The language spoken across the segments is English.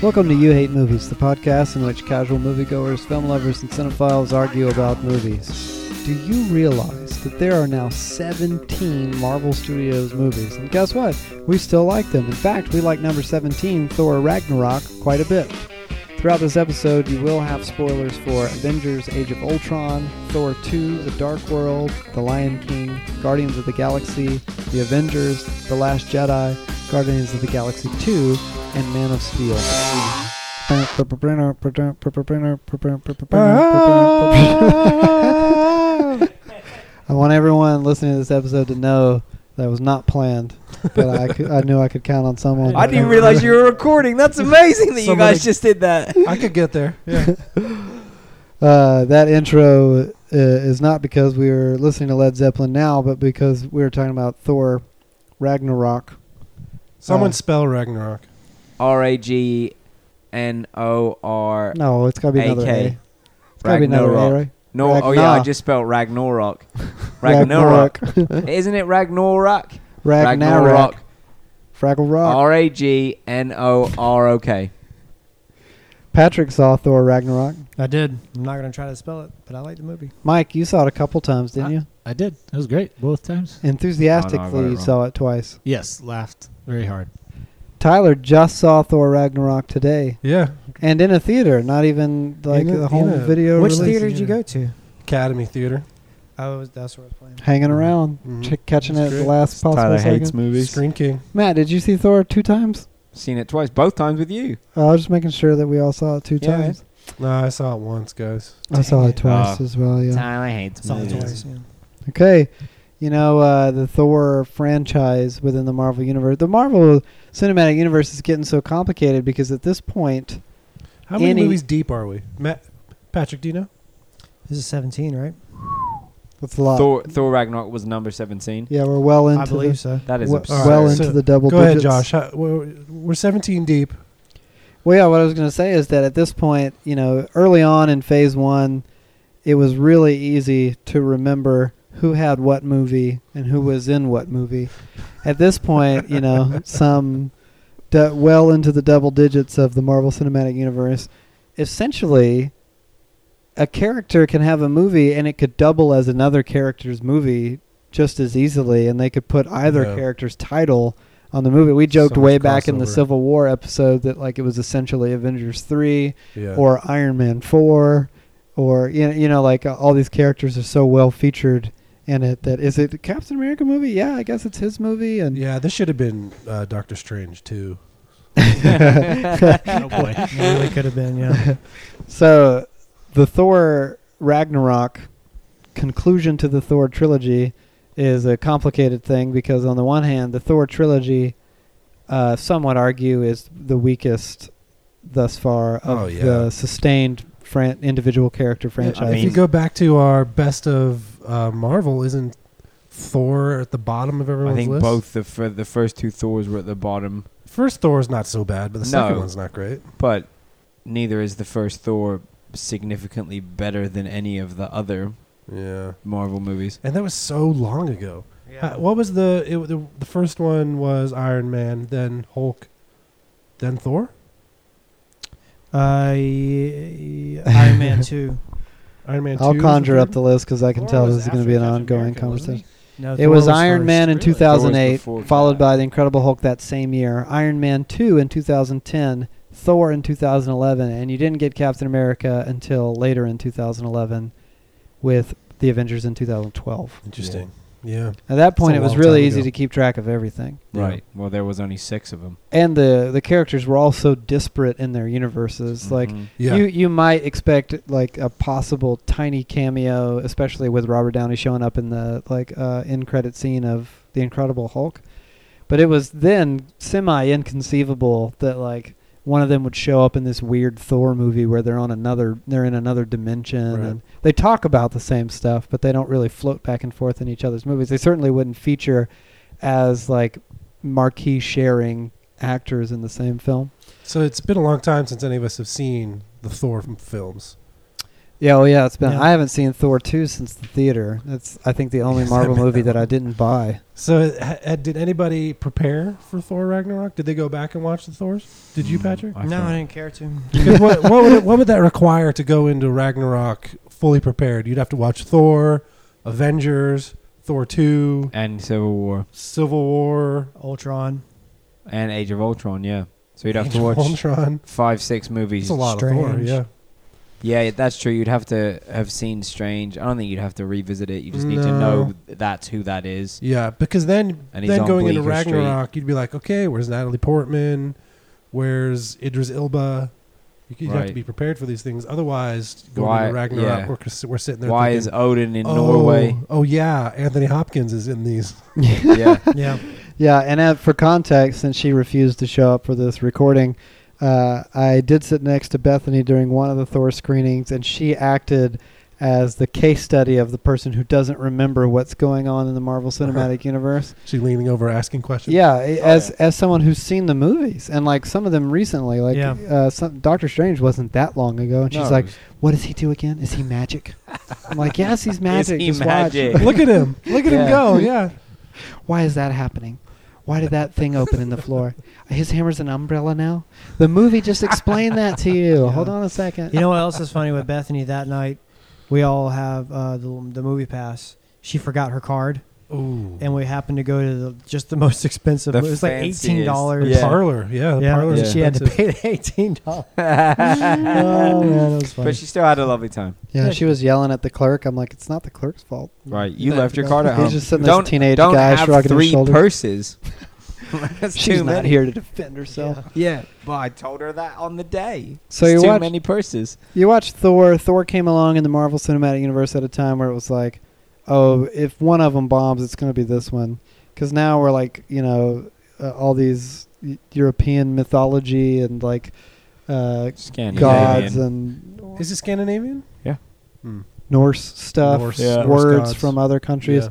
Welcome to You Hate Movies, the podcast in which casual moviegoers, film lovers, and cinephiles argue about movies. Do you realize that there are now 17 Marvel Studios movies? And guess what? We still like them. In fact, we like number 17, Thor Ragnarok, quite a bit. Throughout this episode, you will have spoilers for Avengers Age of Ultron, Thor 2, The Dark World, The Lion King, Guardians of the Galaxy, The Avengers, The Last Jedi, Guardians of the Galaxy 2, and Man of Steel. I want everyone listening to this episode to know that was not planned, but I, could, I knew I could count on someone. I didn't realize you were recording. That's amazing that you Somebody- guys just did that. I could get there. Yeah. Uh, that intro uh, is not because we are listening to Led Zeppelin now, but because we were talking about Thor Ragnarok. Someone Uh, spell Ragnarok. R A G N O R. No, it's got to be another AK. A. It's got to be another A, Ragnarok. right? No, oh yeah, I Ragnar. just spelled Ragnarok. Ragnarok. Isn't it Ragnarok? Ragnarok. Fraggle Rock. R A G N O R O K. Patrick saw Thor Ragnarok. I did. I'm not gonna try to spell it, but I like the movie. Mike, you saw it a couple times, didn't I- you? I did. It was great both times. Enthusiastically, Oh, no, I got it you wrong. saw it twice. Yes, laughed very hard. Tyler just saw Thor Ragnarok today, Yeah. and in a theater, not even like In a- a home in a- video Which release. theater did you go to? Academy Theater. Oh, that's where I was playing. Hanging around, Mhm. ch- catching it That's at the great. last possible Tyler second. movies. Screen King. Matt, did you see Thor two times? Seen it twice, both times with you. Oh, I was just making sure that we all saw it two Yeah, times. No, I saw it once, guys. I saw it it. twice Oh. as well. Yeah. Tyler hates Saw it movies. twice. Yeah. Okay. You know, uh, the Thor franchise within the Marvel Universe. The Marvel Cinematic Universe is getting so complicated because at this point, How many movies deep are we? Matt, Patrick, do you know? This is 17, right? that's a lot. Thor, Thor Ragnarok was number 17. Yeah, we're well into I believe the, so. That is we- absurd. well Alright, into so the double Go ahead, digits. Josh. How, we're, we're 17 deep. Well, yeah, what I was going to say is that at this point, you know, early on in Phase One, it was really easy to remember who had what movie and who was in what movie. At this point, you know, some du- well into the double digits of the Marvel Cinematic Universe, essentially, a character can have a movie and it could double as another character's movie just as easily, and they could put either Yeah. character's title on the movie. We joked So way back in the. Civil War episode that like it was essentially Avengers three Yeah. or Iron Man four, or you know, you know like uh, all these characters are so well featured in it that is it a Captain America movie? Yeah, I guess it's his movie, and yeah, this should have been uh, Doctor Strange, too. oh boy, it really could have been. Yeah. so the Thor Ragnarok conclusion to the Thor trilogy is a complicated thing because on the one hand, the Thor trilogy, uh, some would argue, is the weakest thus far of Oh, yeah. the sustained fran- individual character Yeah, franchise. if you go back to our best of uh, Marvel, isn't Thor at the bottom of I think list? both the fir- the first two Thors were at the bottom, First Thor's not so bad, but the second one's not great. but neither is the first Thor significantly better than any of the other Yeah. Marvel movies. And that was so long ago. Uh, what was the, it, the the first one was Iron Man, then Hulk, then Thor. Uh, y- Iron Man 2. Iron Man. I'll 2 conjure up the list because I can Thor tell was this is going to after be an Captain ongoing America, wasn't conversation. No, It Thor was Iron first. Man in Really? 2008, before followed that. by The Incredible Hulk that same year, Iron Man 2 in 2010, Thor in 2011, and you didn't get Captain America until later in 2011 with The Avengers in 2012. Interesting. Yeah. At that point, it was really easy ago. to keep track of everything. Yeah. Right. Well, there was only six of them. And the, the characters were all so disparate in their universes. Like, Mhm. Yeah. You you might expect like a possible tiny cameo, especially with Robert Downey showing up in the like uh, in credit scene of the Incredible Hulk, but it was then semi inconceivable that like one of them would show up in this weird Thor movie where they're on another they're in another dimension Right. and they talk about the same stuff, but they don't really float back and forth in each other's movies. They certainly wouldn't feature as like marquee sharing actors in the same film. So it's been a long time since any of us have seen the Thor films. Yeah, oh yeah, it's been. Yeah. I haven't seen Thor two since the theater. That's I think the only Marvel bet movie that that I didn't buy. So, ha- ha- did anybody prepare for Thor Ragnarok? Did they go back and watch the Thors? Did you, Mm, Patrick? I no, I didn't care to. What, what, would it, what would that require to go into Ragnarok fully prepared? You'd have to watch Thor, Avengers, Thor 2, and Civil War Civil War, Ultron. and Age of Ultron. Yeah, so you'd have Age to watch Ultron. five, six movies. It's a lot of Thor, yeah. Yeah, that's true. You'd have to have seen Strange. I don't think you'd have to revisit it. You just need to No. know that's who that is. Yeah, because then And he's then on going into Bleecker Street. Ragnarok, you'd be like, okay, where's Natalie Portman? Where's Idris Elba? You- You'd have to Right. be prepared for these things. Otherwise, going Why- into Ragnarok, yeah. we're, c- we're sitting there Why thinking, is Odin in oh, Norway? Oh, yeah, Anthony Hopkins is in these. yeah, Yeah. Yeah, and uh, for context, since she refused to show up for this recording, uh, I did sit next to Bethany during one of the Thor screenings, and she acted as the case study of the person who doesn't remember what's going on in the Marvel Cinematic Universe. She leaning over asking questions. Yeah, i- as yeah. as someone who's seen the movies and like some of them recently, like Yeah. uh, some, Doctor Strange wasn't that long ago, and she's like, "What does he do again? Is he magic?" I'm like, "Yes, he's magic. he Just watch." magic? Look at him. Look at him go. Yeah. Why is that happening? Why did that thing open in the floor? His hammer's an umbrella now. The movie just explained that to you. Yeah. Hold on a second. You know what else is funny with Bethany that night? We all have uh, the, the movie pass. She forgot her card, Ooh. and we happened to go to the, just the most expensive. The it was like eighteen dollars. Yeah. Parlor. Yeah. The Yeah, parlor's and she had to pay the eighteen dollars. oh man, it was funny. but she still had a lovely time. Yeah, Yeah, she was yelling at the clerk. I'm like, it's not the clerk's fault. Right, you Yeah, left your card at He's home. just sitting there, don't this teenage don't guy have shrugging three shoulders. purses. That's She's too not here to defend herself. Yeah, but I told her that on the day. So It's you too watch- many purses. You watched Thor. Thor came along in the Marvel Cinematic Universe at a time where it was like, oh, if one of them bombs, it's going to be this one. Because now we're like, you know, uh, all these European mythology and like uh, gods and Is it Scandinavian? Yeah. Hmm. Norse stuff, Norse, Yeah. Words gods. from other countries, Yeah.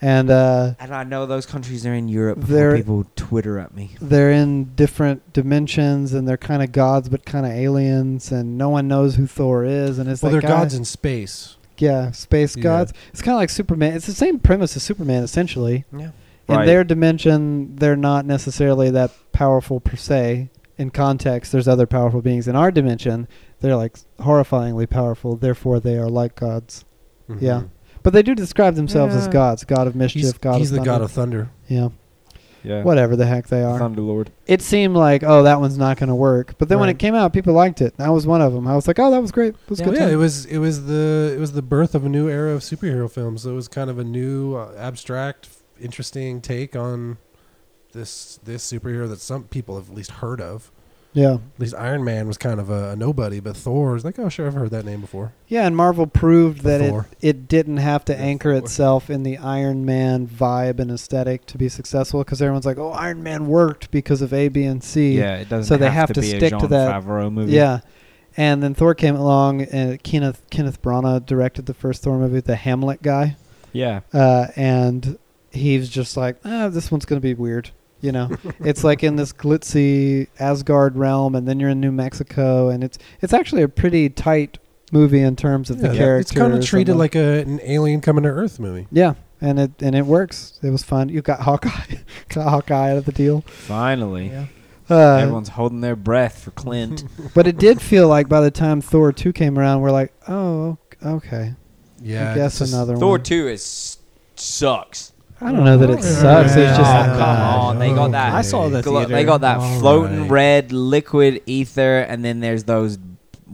and uh, And I know those countries are in Europe They're- people Twitter at me. they're in different dimensions and they're kind of gods but kind of aliens, and no one knows who Thor is. And it's Well, like they're gods in space. Yeah, space Yeah. gods. It's kind of like Superman. It's the same premise as Superman essentially. yeah. in Right. their dimension, they're not necessarily that powerful per se. In context, there's other powerful beings. In our dimension, they're like horrifyingly powerful. Therefore, they are like gods. Yeah. Mhm. But they do describe themselves as Yeah. gods, god of mischief, He's, god he's of the god of thunder. yeah, Yeah. whatever the heck they are. Thunderlord. It seemed like oh that one's not going to work, but then when it came out, people liked it. I was one of them. I was like oh that was great. It was a Well, good. yeah, it was it was the it was the birth of a new era of superhero films. So it was kind of a new uh, abstract, interesting take on this this superhero that some people have at least heard of. Yeah. At least Iron Man was kind of a, a nobody, but Thor is like, oh sure, I've heard that name before. Yeah, and Marvel proved that it, Thor. it didn't have to Yeah, anchor Thor. itself in the Iron Man vibe and aesthetic to be successful because everyone's like, oh, Iron Man worked because of A, B, and C. Yeah, it doesn't So they have, have to be stick a to Jon that. Favreau movie. Yeah. And then Thor came along, and Kenneth Kenneth Branagh directed the first Thor movie, the Hamlet guy, Yeah. uh, and he's just like, ah, this one's gonna be weird. You know, it's like in this glitzy Asgard realm, and then you're in New Mexico, and it's it's actually a pretty tight movie in terms of the Yeah, characters. It's kind of treated the- like a, an alien coming to Earth movie. Yeah, and it and it works. It was fun. You got Hawkeye, got Hawkeye out of the deal. Finally. Yeah. Uh, Everyone's holding their breath for Clint. but it did feel like by the time Thor two came around, we're like, oh, okay. Yeah, I guess another Thor one. 2 is sucks. I don't know that it Oh, sucks. It's yeah. just oh, Yeah. come uh, on. They got oh, that. I saw the glo- They got that All floating right. red liquid ether, and then there's those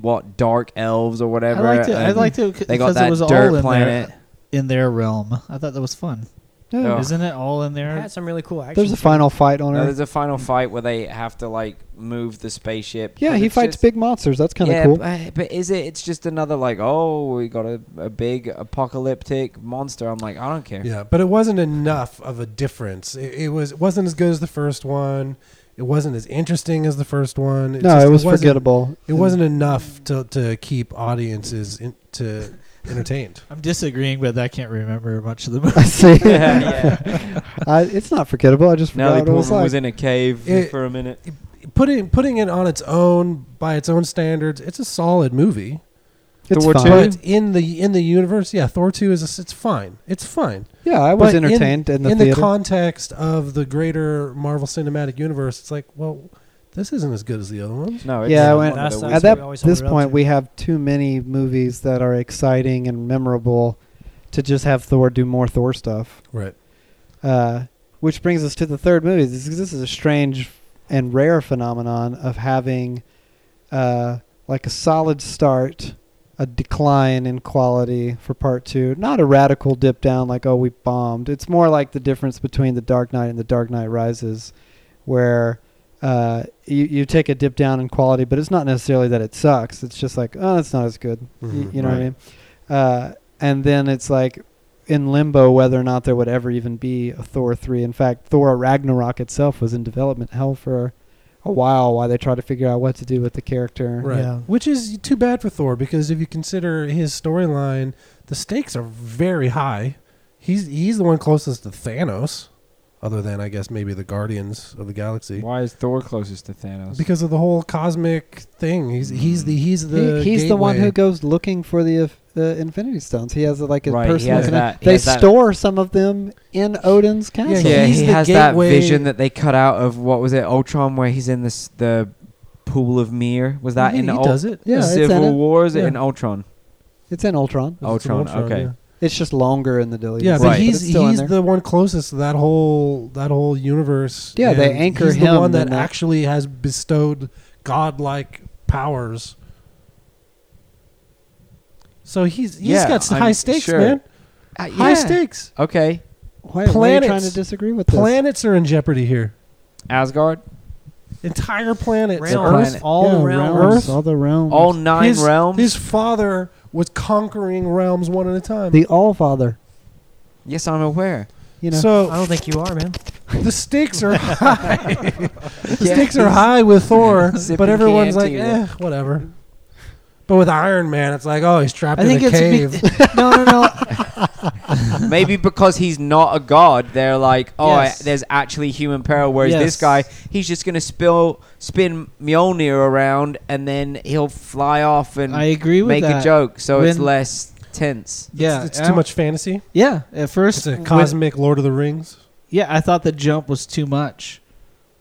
what dark elves or I whatever. liked it. I and liked it c- They got that it was dirt all in planet. their in their realm. I thought that was fun. Yeah. Isn't it all in It there? had some really cool action. There's a final fight on No, Earth. there's a final fight where they have to like move the spaceship. Yeah, but he it's fights just- big monsters. That's kind of yeah, cool. But, but is it? It's just another like, oh, we got a, a big apocalyptic monster. I'm like, I don't care. Yeah, but it wasn't enough of a difference. It, it was it wasn't as good as the first one. It wasn't as interesting as the first one. no, just- it was wasn't- forgettable. It wasn't enough to to keep audiences in, to entertained. I'm disagreeing, but I can't remember much of the movie. I movie. see. Yeah. I, it's not forgettable. I just forgot Natalie what it was like. was in a cave It- for a minute. Putting putting it on its own by its own standards, it's a solid movie. It's Thor fine. 2? But in the in the universe, yeah, Thor two is a, it's fine. It's fine. Yeah, I was But in- entertained in, the in theater. the context of the greater Marvel Cinematic Universe, it's like, well, this isn't as good as the other ones. No, it's Yeah, one when- That's- that's At weak- that we this point, to. we have too many movies that are exciting and memorable to just have Thor do more Thor stuff. Right. Uh, which brings us to the third movie. This, this is a strange and rare phenomenon of having uh, like a solid start, a decline in quality for part two. Not a radical dip down like, oh, we bombed. It's more like the difference between The Dark Knight and The Dark Knight Rises, where uh, you, you take a dip down in quality, but it's not necessarily that it sucks. It's just like, oh, it's not as good. Y- Mhm, you know what I mean? Uh, and then it's like in limbo whether or not there would ever even be a Thor 3. In fact, Thor Ragnarok itself was in development hell for a while while they tried to figure out what to do with the character. Right. Yeah. Which is too bad for Thor because if you consider his storyline, the stakes are very high. He's he's the one closest to Thanos, other than I guess maybe the Guardians of the Galaxy. Why is Thor closest to Thanos? Because of the whole cosmic thing, he's he's the he's the He, he's the one who goes looking for the uh, Infinity Stones. He has uh, like a Right, he personal. has conne- that- he they has that- store some of them in Odin's castle. yeah, he's he the has gateway- that vision that they cut out of what was it, Ultron, where he's in this the pool of Mir. Was that he, in he Ul- does it? Yeah, it's in Civil. War? Is it in Ultron? It's in Ultron. It's Ultron, okay. yeah. It's just longer in the deleted. Yeah, scene, but Right. he's it's still in he's there. the one closest to that whole that whole universe. Yeah, they and anchor he's him the one that in that. actually has bestowed godlike powers. So he's he's Yeah, got some I'm high stakes, sure. man. Uh, High yeah. stakes. Okay, Why, why are you planets- trying to disagree with this? Planets are in jeopardy here. Asgard. Entire planets. Realms. Earth. All Yeah, the realms. Earth. all the realms. All nine his, realms. His father was conquering realms one at a time. the All Father. yes, I'm aware. You know, so I don't think you are, man. the stakes are high. the Yeah, stakes are high with Thor, sipping but everyone's like, Chianti. eh, whatever. But with Iron Man, it's like, oh, he's trapped I in think a it's cave. be- no, no, no. Maybe because he's not a god, they're like, oh, Yes. I, there's actually human peril. Whereas this guy, he's just gonna spill, spin Mjolnir around, and then he'll fly off and I agree with make that. a joke, so it's less tense. Yeah, it's I- too much fantasy. Yeah, at first, It's a when- cosmic Lord of the Rings. yeah, I thought the jump was too much,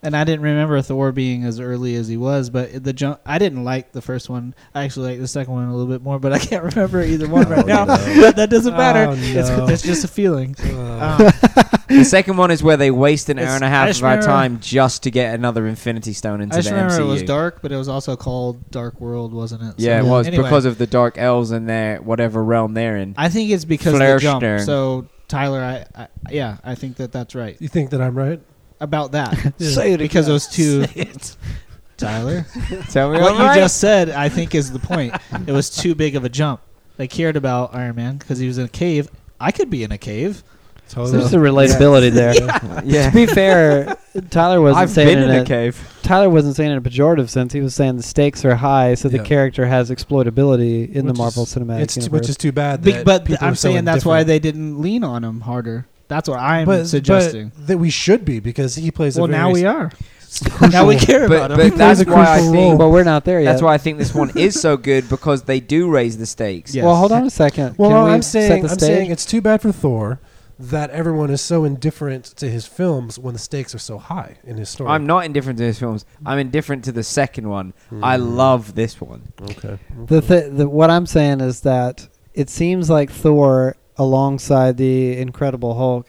and I didn't remember Thor being as early as he was. But the jump, I didn't like the first one. I actually like the second one a little bit more, but I can't remember either one right Oh, now. no. But that doesn't matter. Oh, It's no. it's just a feeling. Uh, Um, the second one is where they waste an hour and a half of our time just to get another Infinity Stone into I just the remember MCU. it was dark, but it was also called Dark World, wasn't it? Yeah, it Yeah. was Anyway. because of the Dark Elves in their whatever realm they're in. I think it's because Flare of the jump. Stern. So Tyler, I, I yeah, I think that that's right you think that I'm right? About that Say it because again. those two. Tyler, Tell me what I'm you right. just said, I think, is the point. It was too big of a jump. They cared about Iron Man because he was in a cave. I could be in a cave. Totally. There's a relatability there. yeah. to be fair, Tyler wasn't I've saying been it in a in cave. Tyler wasn't saying it in a pejorative sense. He was saying the stakes are high, so the Yeah. character has exploitability in Which the Marvel is- Cinematic It's too, Universe. which is too bad. Be- that but people I'm so saying that's why indifferent. they didn't lean on him harder. That's what I'm but, suggesting. But that we should be because he plays. well, a very now we are. crucial- Now we care But, about him. but that's a why I think role. but we're not there yet. that's why I think this one is so good because they do raise the stakes. Yes. Well, hold on a second. Well, Can no, we I'm set saying the I'm stage? saying it's too bad for Thor that everyone is so indifferent to his films when the stakes are so high in his story. I'm not indifferent to his films. I'm indifferent to the second one. I Mm. love this one. Okay. The, th- the what I'm saying is that it seems like Thor, alongside the Incredible Hulk,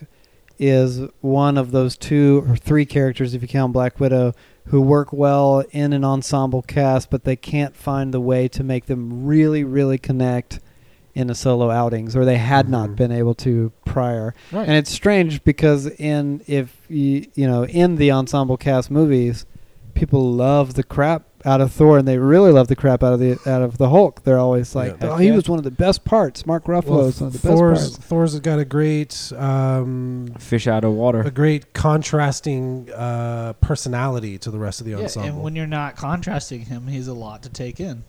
is one of those two or three characters, if you count Black Widow, who work well in an ensemble cast, but they can't find the way to make them really, really connect in a solo outings, or they had not Mhm. been able to prior. Right. And it's strange because in if you you know in the ensemble cast movies, people love the crap out of Thor, and they really love the crap out of the out of the Hulk. They're always like, Yeah. "Oh, he Yeah. was one of the best parts." Mark Ruffalo well, is one of the best Thor's parts. Thor's got a great um, Fish out of water. a water. great contrasting uh, personality to the rest of the Yeah, ensemble. and when you're not contrasting him, he's a lot to take in.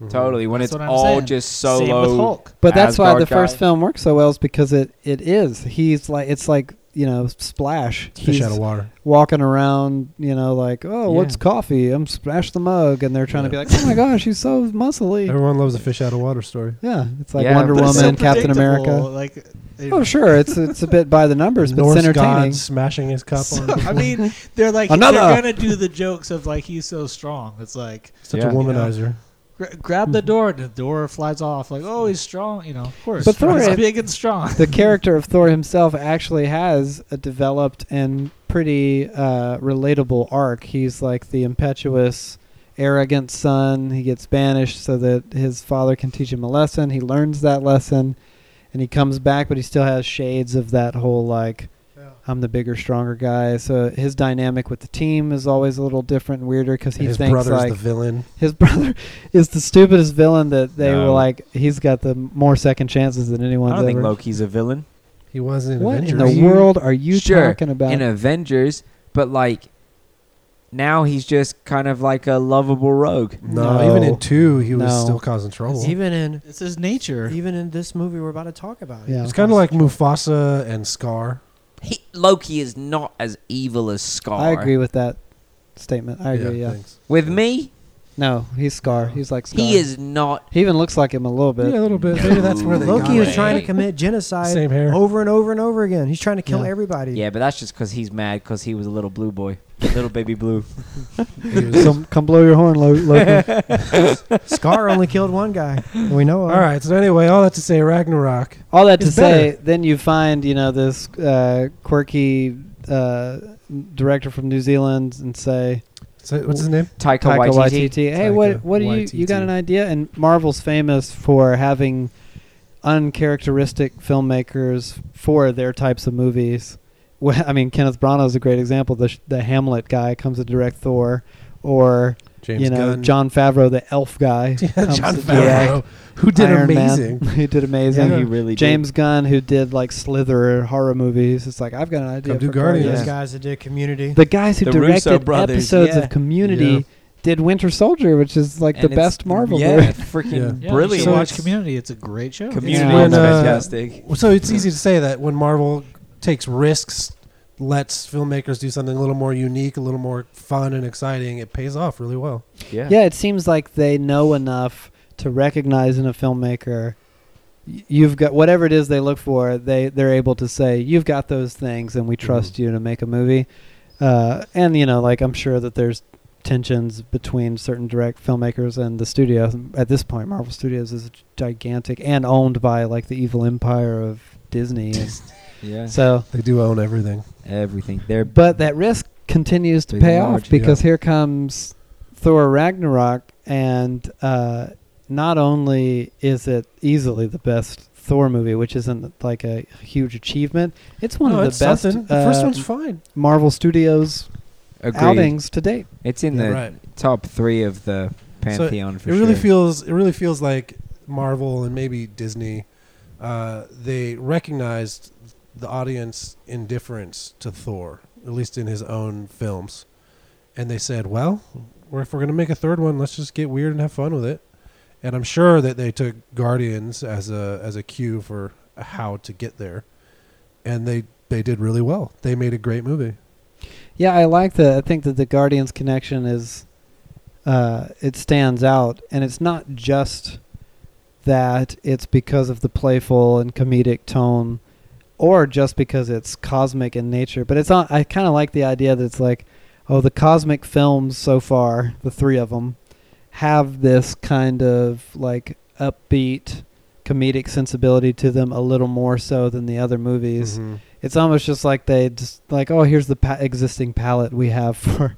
Mhm. Totally. When That's it's what I'm all saying. just Same with solo. Hulk. But that's why the Asgard first guy. film works so well is because it, it is. He's like it's like you know, splash. Fish He's out of water. walking around, you know, like, oh, what's coffee? I'm splash the mug, and they're trying to be like, oh my gosh, he's so muscly. Everyone loves a fish out of water story. Yeah, it's like Yeah, Wonder Woman, so Captain America. Like, Oh, sure, it's it's a bit by the numbers, but Norse it's entertaining. god smashing his cup on. the I mean, they're like Another. they're gonna do the jokes of like he's so strong. It's like such Yeah. a womanizer. Gra- grab the door, and the door flies off. Like, oh, he's strong. You know, of course. But Thor is- big and strong. the character of Thor himself actually has a developed and pretty uh, relatable arc. He's like the impetuous, arrogant son. He gets banished so that his father can teach him a lesson. He learns that lesson, and he comes back, but he still has shades of that whole like. I'm the bigger, stronger guy. So his dynamic with the team is always a little different and weirder because he thinks that. his thinks brother's like the villain. his brother is the stupidest villain that they were like. He's got the more second chances than anyone. I don't think ever. Loki's a villain He was in What Avengers. in the world are you Sure, talking about? in Avengers, but like now he's just kind of like a lovable rogue. no, No. even in two, he was still causing trouble. Even in It's his nature. even in this movie we're about to talk about. Yeah. It's kind of like Mufasa and Scar. He, Loki is not as evil as Scar. I agree with that statement. I agree. Yeah. thanks. With me, No, he's Scar. He's like Scar. he is not. He even looks like him a little bit. Yeah, a little bit. Maybe that's where they Loki got was it. trying to commit genocide Same hair. over and over and over again. He's trying to kill Yeah. everybody. Yeah, but that's just because he's mad because he was a little blue boy, little baby blue. He come, come blow your horn, Lo- Loki. Scar only killed one guy. that We know of. all right. So anyway, all that to say, Ragnarok. All that to It's say, then you find you know this uh, quirky uh, director from New Zealand and say So, what's his name? Taika, Taika Waititi. Waititi. Hey, Taika what what do you you got Waititi. an idea? And Marvel's famous for having uncharacteristic filmmakers for their types of movies. Well, I mean, Kenneth Branagh is a great example. The sh- the Hamlet guy comes to direct Thor, or James you know Gunn. Jon Favreau, the elf guy. Yeah, comes Jon to Favreau, who did Iron Man. amazing. he did amazing. Yeah, he really James Gunn, who did like Slither horror movies. It's like I've got an idea. Come do for Guardians. Those guys that did Community. The guys who The directed episodes yeah. of Community Yeah. did Winter Soldier, which is like And the best Marvel. Yeah, movie. freaking Yeah. Yeah, brilliant. So watch Community. It's a great show. Community Yeah. is When, uh, fantastic. So it's easy to say that when Marvel takes risks, lets filmmakers do something a little more unique, a little more fun and exciting, it pays off really well. Yeah. Yeah, it seems like they know enough to recognize in a filmmaker. You've got whatever it is they look for. They they're able to say you've got those things, and we trust you to make a movie. Uh, and you know, like I'm sure that there's tensions between certain direct filmmakers and the studio. At this point, Marvel Studios is gigantic and owned by like the evil empire of Disney. And Yeah. so, They do own everything. Everything. They're but that risk continues to Big pay and off large, because here comes Thor Ragnarok, and uh, not only is it easily the best Thor movie, which isn't like a huge achievement, it's one No, of the best something. The first uh, one's fine. Marvel Studios agreed. outings to date. It's in Yeah, the right. top three of the pantheon for it really feels it really feels like Marvel and maybe Disney uh, they recognized the audience indifference to Thor, at least in his own films, and they said, "Well, if we're going to make a third one, let's just get weird and have fun with it." And I'm sure that they took Guardians as a as a cue for how to get there, and they they did really well. They made a great movie. Yeah, I like the. I think that the Guardians connection is, uh, it stands out, and it's not just that it's because of the playful and comedic tone, or just because it's cosmic in nature. But it's on. I kind of like the idea that it's like, oh, the cosmic films so far, the three of them, have this kind of like upbeat comedic sensibility to them a little more so than the other movies Mhm. it's almost just like they just like oh here's the pa- existing palette we have for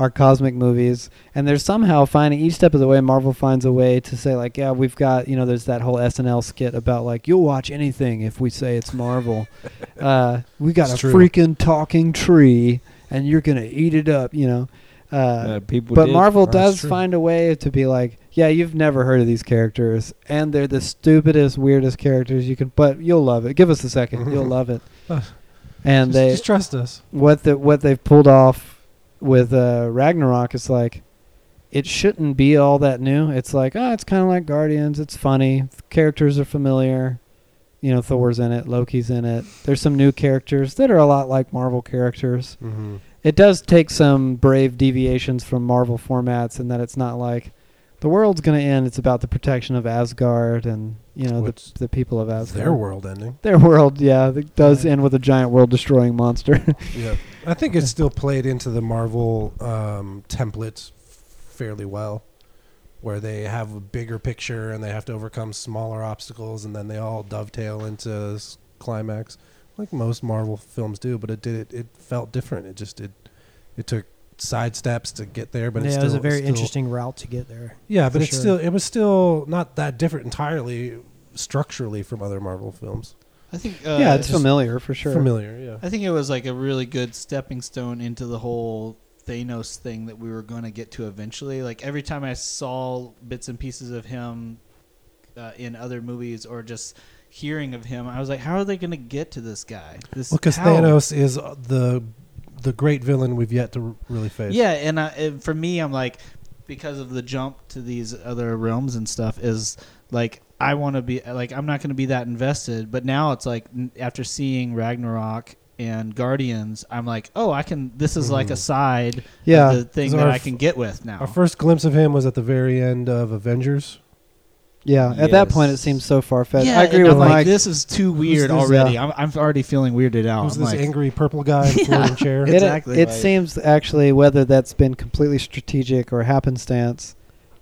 our cosmic movies and they're somehow finding each step of the way marvel finds a way to say like yeah we've got you know there's that whole snl skit about like you'll watch anything if we say it's marvel uh, we got It's a true. freaking talking tree and you're gonna eat it up you know uh, Uh, people but did. Marvel That's does true. find a way to be like, yeah, you've never heard of these characters, and they're the stupidest, weirdest characters you can. But you'll love it. Give us a second, you'll love it. And just, they just trust us. what the what they've pulled off with uh, Ragnarok it's like, it shouldn't be all that new. It's like, oh, it's kind of like Guardians. It's funny. The characters are familiar. You know, Thor's in it, Loki's in it. There's some new characters that are a lot like Marvel characters. Mm-hmm. It does take some brave deviations from Marvel formats in that it's not like the world's going to end. It's about the protection of Asgard and you know the, What's the people of Asgard. Their world ending. Their world, yeah, it does end with a giant world-destroying monster. Yeah, I think it's still played into the Marvel um, templates fairly well, where they have a bigger picture and they have to overcome smaller obstacles, and then they all dovetail into s- climax, like most Marvel films do. But it did it. It felt different. It just it it took side steps to get there, but yeah, it still was a very still- interesting route to get there. Yeah, but it's sure. still it was still not that different entirely structurally from other Marvel films. I think. Uh, yeah, it's just familiar for sure. Familiar, yeah. I think it was like a really good stepping stone into the whole Thanos thing that we were going to get to eventually. Like every time I saw bits and pieces of him uh, in other movies or just hearing of him, I was like, how are they going to get to this guy? This Well, because how? Thanos is uh, the the great villain we've yet to really face. Yeah, and, I, and for me, I'm like, because of the jump to these other realms and stuff, is like I want to be like I'm not going to be that invested. But now it's like after seeing Ragnarok and Guardians, I'm like, oh, I can. This is like a Mhm. side Yeah, of the thing 'Cause that our I f- can get with now. Our first glimpse of him was at the very end of Avengers. yeah. At that point, it seems so far fetched. yeah, I agree with I'm like, Mike. this is too weird this, already. yeah. I'm, I'm already feeling weirded out. Who's I'm this like, angry purple guy in the Yeah. floating chair? It- Exactly. It, Like- seems actually whether that's been completely strategic or happenstance,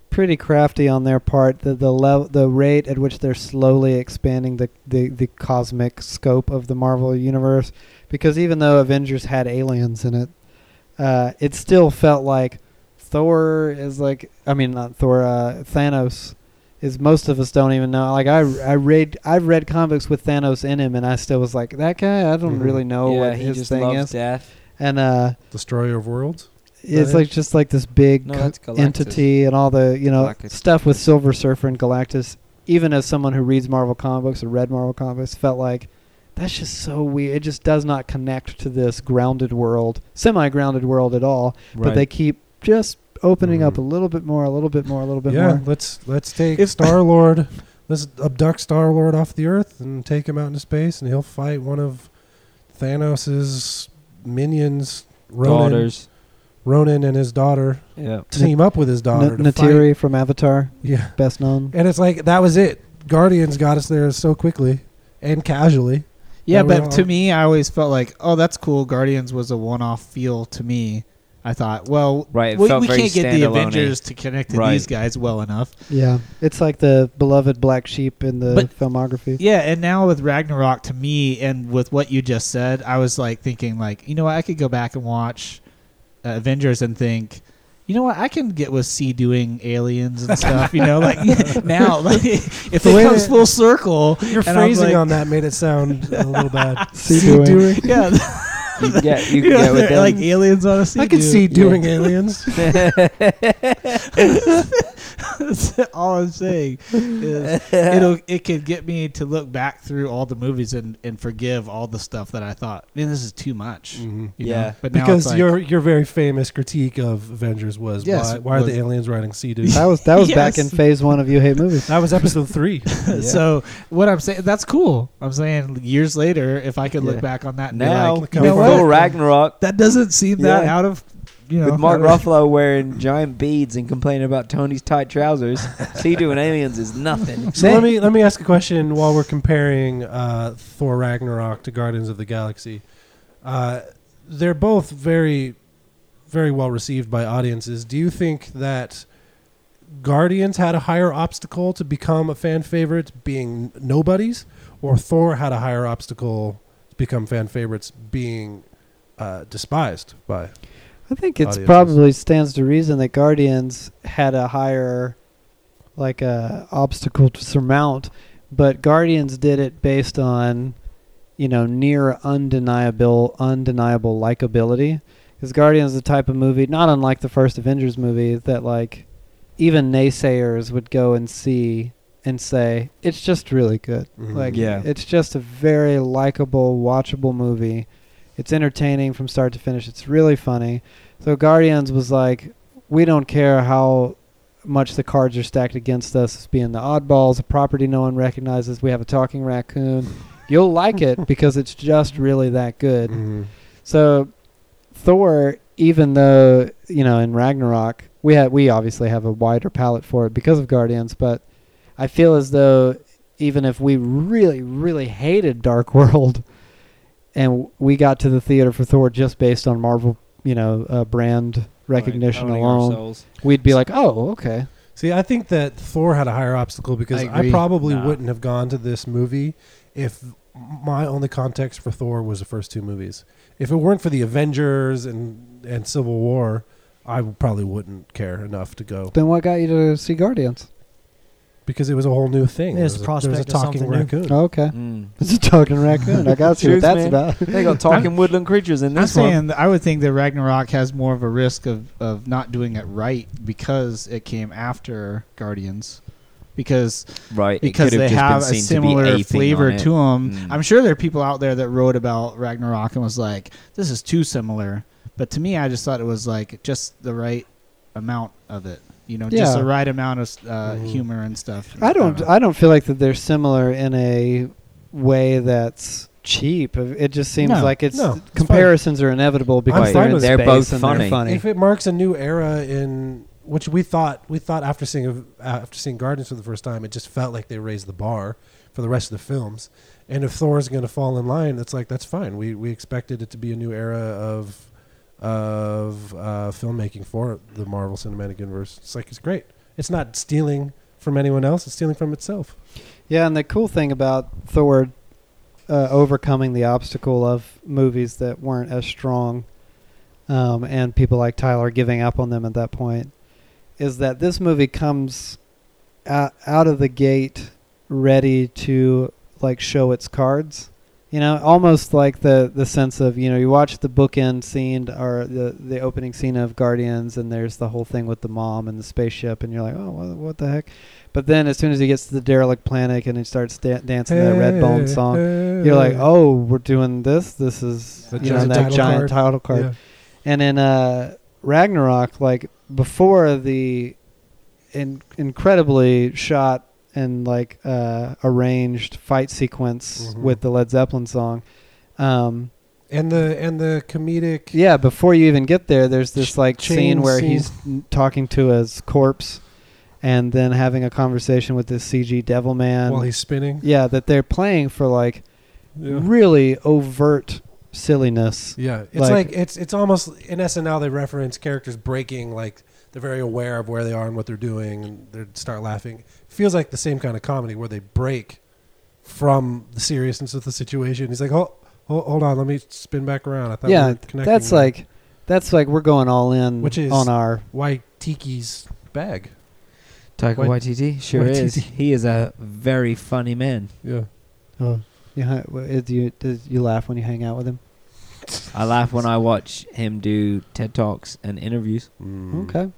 pretty crafty on their part. The the lev- the rate at which they're slowly expanding the, the the cosmic scope of the Marvel universe, because even though Avengers had aliens in it, uh, it still felt like Thor is like I mean not Thor uh, Thanos. Is most of us don't even know. Like I, I read, I've read comics with Thanos in him, and I still was like, that guy. I don't Mhm. really know yeah, what he his just thing loves is. death. And uh, Destroyer of Worlds. It's it? like just like this big No, co- that's Galactus. entity and all the you know Galactus. stuff with Silver Surfer and Galactus. Even as someone who reads Marvel comic books or read Marvel comics, felt like that's just so weird. It just does not connect to this grounded world, semi-grounded world at all. But they keep just opening up Mhm. a little bit more, a little bit more, a little bit yeah, more. let's let's take Star Lord. Let's abduct Star Lord off the Earth and take him out into space, and he'll fight one of Thanos's minions, Ronan, daughters. Ronan and his daughter Yeah. team up with his daughter. N- Neytiri from Avatar, Yeah, best known. and it's like that was it. Guardians got us there so quickly and casually. Yeah, but to me, I always felt like, oh, that's cool. Guardians was a one-off feel to me. I thought, well, Right, we, we can't get the. Avengers to connect to Right. these guys well enough. Yeah, it's like the beloved black sheep in the But- filmography. Yeah, and now with Ragnarok, to me, and with what you just said, I was like thinking, like, you know what, I could go back and watch Uh, Avengers and think, you know what, I can get with C doing aliens and stuff. You know, like now, like, if The it way comes that- full circle, Your and I'm phrasing like- on that made it sound a little bad. See See doing. yeah, You can get, you you can know, get with them. like aliens on a sea. I could see doing Yeah. aliens. That's all I'm saying is it'll it could get me to look back through all the movies and, and forgive all the stuff that I thought, man, this is too much. Mhm. you Yeah. know? but Because like, your your very famous critique of Avengers was Yes, why, why are the aliens riding sea dude? That was that was back in phase one of You Hate Movies. that was episode three. so what I'm saying that's cool. I'm saying years later, if I could Yeah. look back on that and now, be like, you you know know Thor Ragnarok that doesn't seem that Yeah. out of you know with Mark out of- Ruffalo wearing giant beads and complaining about Tony's tight trousers. See, doing aliens is nothing. So let me let me ask a question while we're comparing uh, Thor Ragnarok to Guardians of the Galaxy. Uh, they're both very, very well received by audiences. Do you think that Guardians had a higher obstacle to become a fan favorite, being nobodies, or Thor had a higher obstacle to become fan favorites, being uh, despised by? I think it's audiences. probably stands to reason that Guardians had a higher, like a obstacle to surmount, but Guardians did it based on, you know, near undeniable, undeniable likability. Because Guardians is the type of movie, not unlike the first Avengers movie, that like even naysayers would go and see and say it's just really good. Mhm. Like Yeah. it's just a very likable, watchable movie. It's entertaining from start to finish. It's really funny. So Guardians was like, we don't care how much the cards are stacked against us as being the oddballs, a property no one recognizes. We have a talking raccoon. You'll like it because it's just really that good. Mhm. So Thor, even though you know in Ragnarok we had we obviously have a wider palette for it because of Guardians, but I feel as though even if we really really hated Dark World, and we got to the theater for Thor just based on Marvel, you know, uh, brand recognition Owning alone, we'd be like, oh, okay. See, I think that Thor had a higher obstacle because I I, probably Nah. wouldn't have gone to this movie if my only context for Thor was the first two movies. If it weren't for the Avengers and and Civil War, I probably wouldn't care enough to go Then what got you to see Guardians? Because it was a whole new thing. Yeah, it's There a was there was a of talking something new. raccoon. Oh, okay, Mm. it's a talking raccoon. I got to see what Truth, that's man. about. They got talking woodland creatures in I'm this one. saying that I would think that Ragnarok has more of a risk of, of not doing it right because it came after Guardians. Because Right. because they have a seen to similar flavor to them. Mm. I'm sure there are people out there that wrote about Ragnarok and was like, "This is too similar." But to me, I just thought it was like just the right amount of it. You know, just Yeah. the right amount of uh, Mhm. humor and stuff. I don't. know. I don't feel like that they're similar in a way that's cheap. It just seems No. like it's No, it's comparisons are inevitable because fine they're in with. They're space both and funny. they're funny. If it marks a new era in which we thought we thought after seeing after seeing Guardians for the first time, it just felt like they raised the bar for the rest of the films. And if Thor is going to fall in line, it's like that's fine. We we expected it to be a new era of of uh, filmmaking for the Marvel Cinematic Universe. It's like it's great. It's not stealing from anyone else; it's stealing from itself. Yeah, and the cool thing about Thor uh, overcoming the obstacle of movies that weren't as strong, um, and people like Tyler giving up on them at that point, is that this movie comes out, out of the gate ready to like show its cards. You know, almost like the the sense of you know you watch the bookend scene or the the opening scene of Guardians, and there's the whole thing with the mom and the spaceship, and you're like, oh, what, what the heck? But then as soon as he gets to the derelict planet and he starts da- dancing that Redbone song, you're like, oh, we're doing this. This is The you know that title giant card. title card. Yeah. And in uh, Ragnarok, like before the in- incredibly shot and like uh, arranged fight sequence Mhm. with the Led Zeppelin song. Um, and the and the comedic. yeah, before you even get there, there's this like scene where scene. he's talking to his corpse, and then having a conversation with this CG devil man. while he's spinning. yeah, that they're playing for like Yeah. really overt silliness. Yeah, it's Like- like, it's it's almost in SNL they reference characters breaking like they're very aware of where they are and what they're doing and they start laughing. It feels like the same kind of comedy where they break from the seriousness of the situation. He's like, "Oh, hold, hold on, let me spin back around." I thought we yeah, were that's there." like that's like we're going all in Which is- on our why Tiki's bag. Taika Wait- Waititi sure is. He is a very funny man. Yeah, oh you ha- w- do you do you laugh when you hang out with him? I laugh when I watch him do TED talks and interviews. Mm. Okay.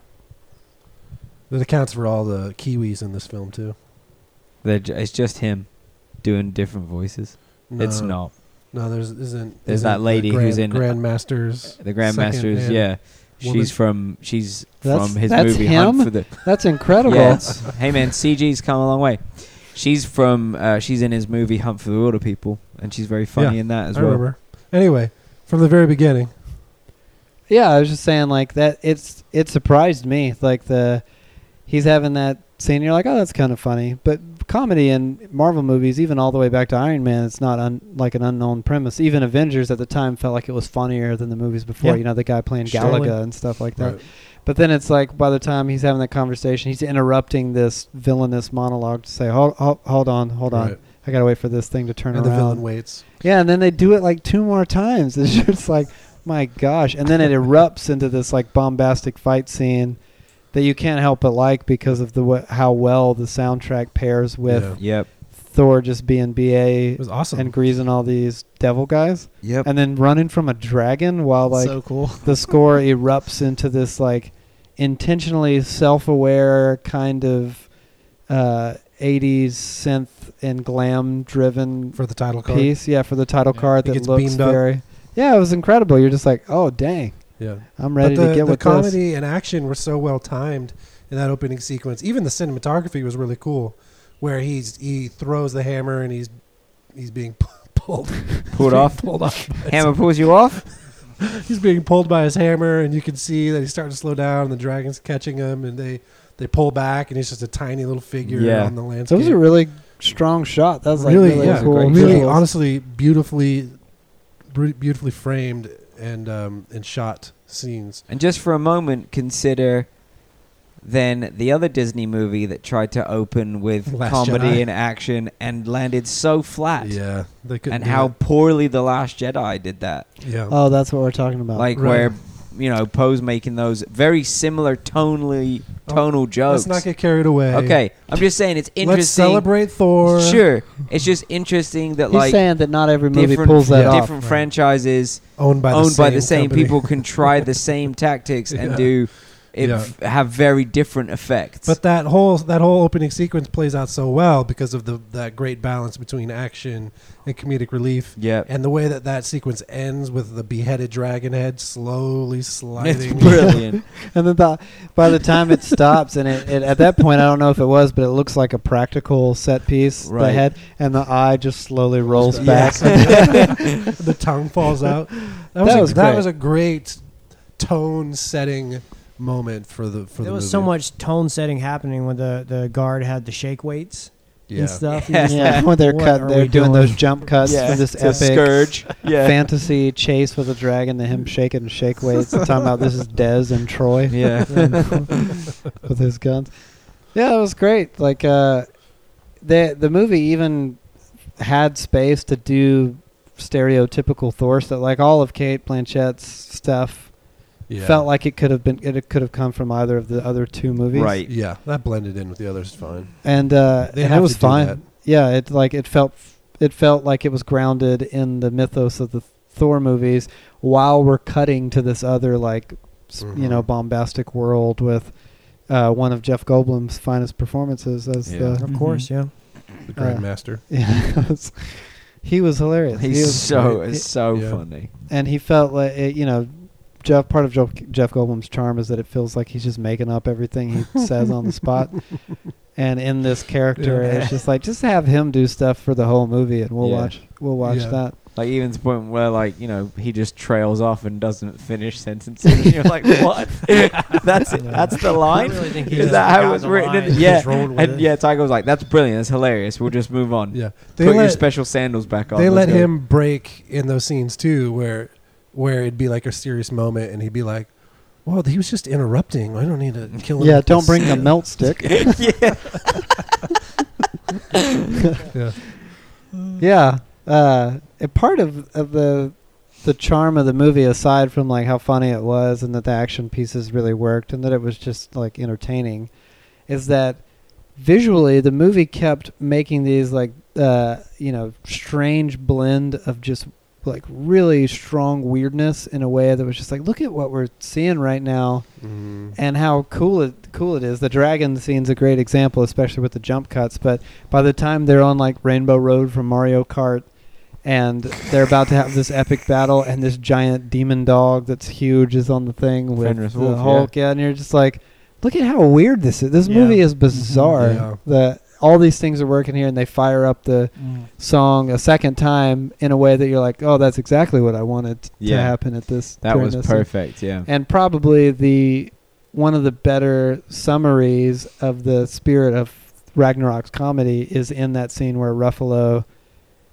That accounts for all the Kiwis in this film too. They're ju- It's just him doing different voices. It's not. No, there's isn't. There's isn't that the lady who's in- Grandmasters. The Grandmasters, Second-hand yeah. woman. She's from she's That's- from his that's movie him? Hunt for the That's incredible. Yeah, hey man, CG's come a long way. She's from uh, she's in his movie Hunt for the Wilderpeople, and she's very funny Yeah, in that as I well. remember. Anyway, from the very beginning, Yeah, I was just saying like that. It's it surprised me like the he's having that scene. You're like, oh, that's kind of funny. But comedy in Marvel movies, even all the way back to Iron Man, it's not un, like an unknown premise. Even Avengers at the time felt like it was funnier than the movies before. Yeah. You know, the guy playing Sure. Galaga and stuff like that. Right. But then it's like by the time he's having that conversation, he's interrupting this villainous monologue to say, hold, hold, hold on, hold on. I gotta wait for this thing to turn and the villain waits. Yeah, and then they do it like two more times. It's just like, my gosh. And then it erupts into this like bombastic fight scene that you can't help but like because of the w- how well the soundtrack pairs with Yeah. Yep. Thor just being BA It was awesome. and greasing all these devil guys, Yep. and then running from a dragon while like so cool. the score erupts into this like intentionally self-aware kind of uh 80s synth and glam driven for the title card. piece yeah for the title Yeah. card It that gets looks beamed up. very yeah it was incredible you're just like oh dang Yeah. i'm ready but the, to get the with comedy and action were so well timed in that opening sequence. Even the cinematography was really cool, where he's he throws the hammer and he's he's being pulled Pulled off. pulled off. Hammer pulls you off. he's being pulled by his hammer, and you can see that he's starting to slow down. And the dragon's catching him, and they they pull back, and he's just a tiny little figure Yeah. on the landscape. That landscape. was a really strong shot. That was like really, really, yeah, cool. really, visuals. honestly, beautifully, beautifully framed and um, and shot scenes. And just for a moment, consider then the other Disney movie that tried to open with Last comedy Jedi. and action and landed so flat. Yeah, they could. And how poorly The Last Jedi did that. Yeah. Oh, that's what we're talking about. Like Right. where you know, Poe's making those very similar tonally Oh, tonal jokes. Let's not get carried away. okay. I'm just saying it's interesting. Let's celebrate Thor. Sure. It's just interesting that He's like saying that not every movie different, pulls that yeah, off. different Right. franchises Owned by the owned same by the same company. people can try the same tactics and Yeah. do it Yeah. f- have very different effects. But that whole that whole opening sequence plays out so well because of the that great balance between action and comedic relief. yeah, And the way that that sequence ends with the beheaded dragon head slowly it's sliding. brilliant. And then the, by the time it stops, and it, it at that point, I don't know if it was, but it looks like a practical set piece. Right. The head and the eye just slowly rolls back. back. the tongue falls out. That was, That a, was that was a great tone setting moment for the for There the was movie. so much tone setting happening when the, the guard had the shake weights yeah. and stuff. Yeah. yeah, like, when they're what cut, they're doing, doing? those jump cuts yeah, for this to epic scourge. Yeah, fantasy chase with a dragon, the him shaking shake weights. They're talking about this is Dez and Troy yeah. with his guns. Yeah, it was great. Like uh, the the movie even had space to do stereotypical Thor stuff. Like all of Cate Blanchett's stuff Yeah. felt like it could have been it could have come from either of the other two movies. Right. Yeah, that blended in with the others fine. And uh, They and it was fine. that. Yeah, it like it felt it felt like it was grounded in the mythos of the Thor movies while we're cutting to this other like s you know bombastic world with uh, one of Jeff Goldblum's finest performances as Yeah. the Of course, yeah. The Uh, Grandmaster. yeah he was hilarious. he He's was so great. so Yeah. funny. and he felt like it, you know Jeff part of Jeff, Jeff Goldblum's charm is that it feels like he's just making up everything he says on the spot. And in this character, Yeah. it's just like just have him do stuff for the whole movie, and we'll Yeah. watch we'll watch Yeah. that. Like even to the point where like you know he just trails off and doesn't finish sentences. and you're like, what? that's it. That's the line. I really think he Is that how it was written? line In, yeah. just rolled with And it. yeah, Taika was like, "That's brilliant. That's hilarious. We'll just move on. Yeah. Put your special sandals back on." they Let's let go." him break in those scenes too, where where it'd be like a serious moment, and he'd be like, "Well, he was just interrupting. I don't need to kill him." Yeah, don't this." bring the melt stick. yeah. yeah. yeah, uh, a part of, of the the charm of the movie, aside from like how funny it was and that the action pieces really worked and that it was just like entertaining, is that visually the movie kept making these like uh, you know strange blend of just like really strong weirdness in a way that was just like look at what we're seeing right now Mhm. and how cool it cool it is. The dragon scene's a great example, especially with the jump cuts. But by the time they're on like Rainbow Road from Mario Kart, and they're about to have this epic battle, and this giant demon dog that's huge is on the thing with Fenris the Wolf. Hulk, yeah. and you're just like, look at how weird this is. This Yeah. movie is bizarre. Yeah. The all these things are working here, and they fire up the Mm. song a second time in a way that you're like, oh, that's exactly what I wanted to happen at this. That was this scene." perfect. Yeah. and probably the one of the better summaries of the spirit of Ragnarok's comedy is in that scene where Ruffalo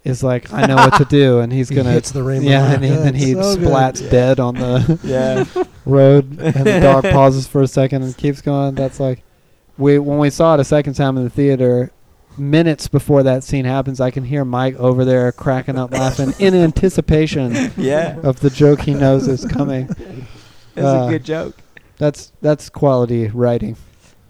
is like, "I know what to do," and he's gonna, hits the rainbow. yeah, and, he, and it's he so good. splats dead on the Yeah. road, and the dog pauses for a second and keeps going. That's like, we when we saw it a second time in the theater. Minutes before that scene happens, I can hear Mike over there cracking up laughing in anticipation yeah. of the joke he knows is coming. It's Uh, a good joke. That's that's quality writing.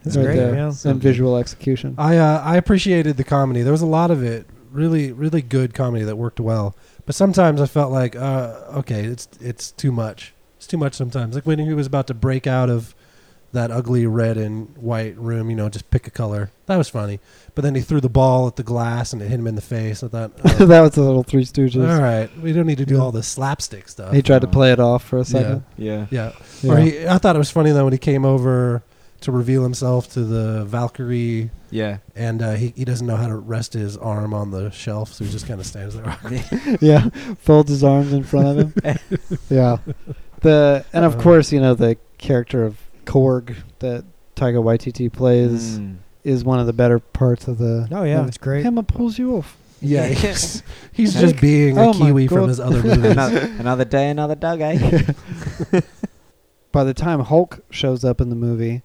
That's right great, there. yeah. and visual execution. I uh, I appreciated the comedy. There was a lot of it, really really good comedy that worked well. But sometimes I felt like, uh, okay, it's it's too much. It's too much sometimes. Like when he was about to break out of that ugly red and white room, you know, just pick a color. That was funny. But then he threw the ball at the glass and it hit him in the face. I thought, oh, that was a little Three Stooges. all right, we don't need to do Yeah. all the slapstick stuff. He tried to play it off for a second. Yeah. yeah. Yeah. Or he, I thought it was funny though when he came over to reveal himself to the Valkyrie, Yeah. and uh, he he doesn't know how to rest his arm on the shelf, so he just kind of stands there. yeah, folds his arms in front of him. yeah, the and of Uh. course you know the character of Korg that Taika Waititi plays Mm. is one of the better parts of the. Oh yeah, movie. it's great. Hammer pulls you off. yeah, he's, he's just being Oh a Kiwi from his other movies. another, another day, another dog, eh? By the time Hulk shows up in the movie,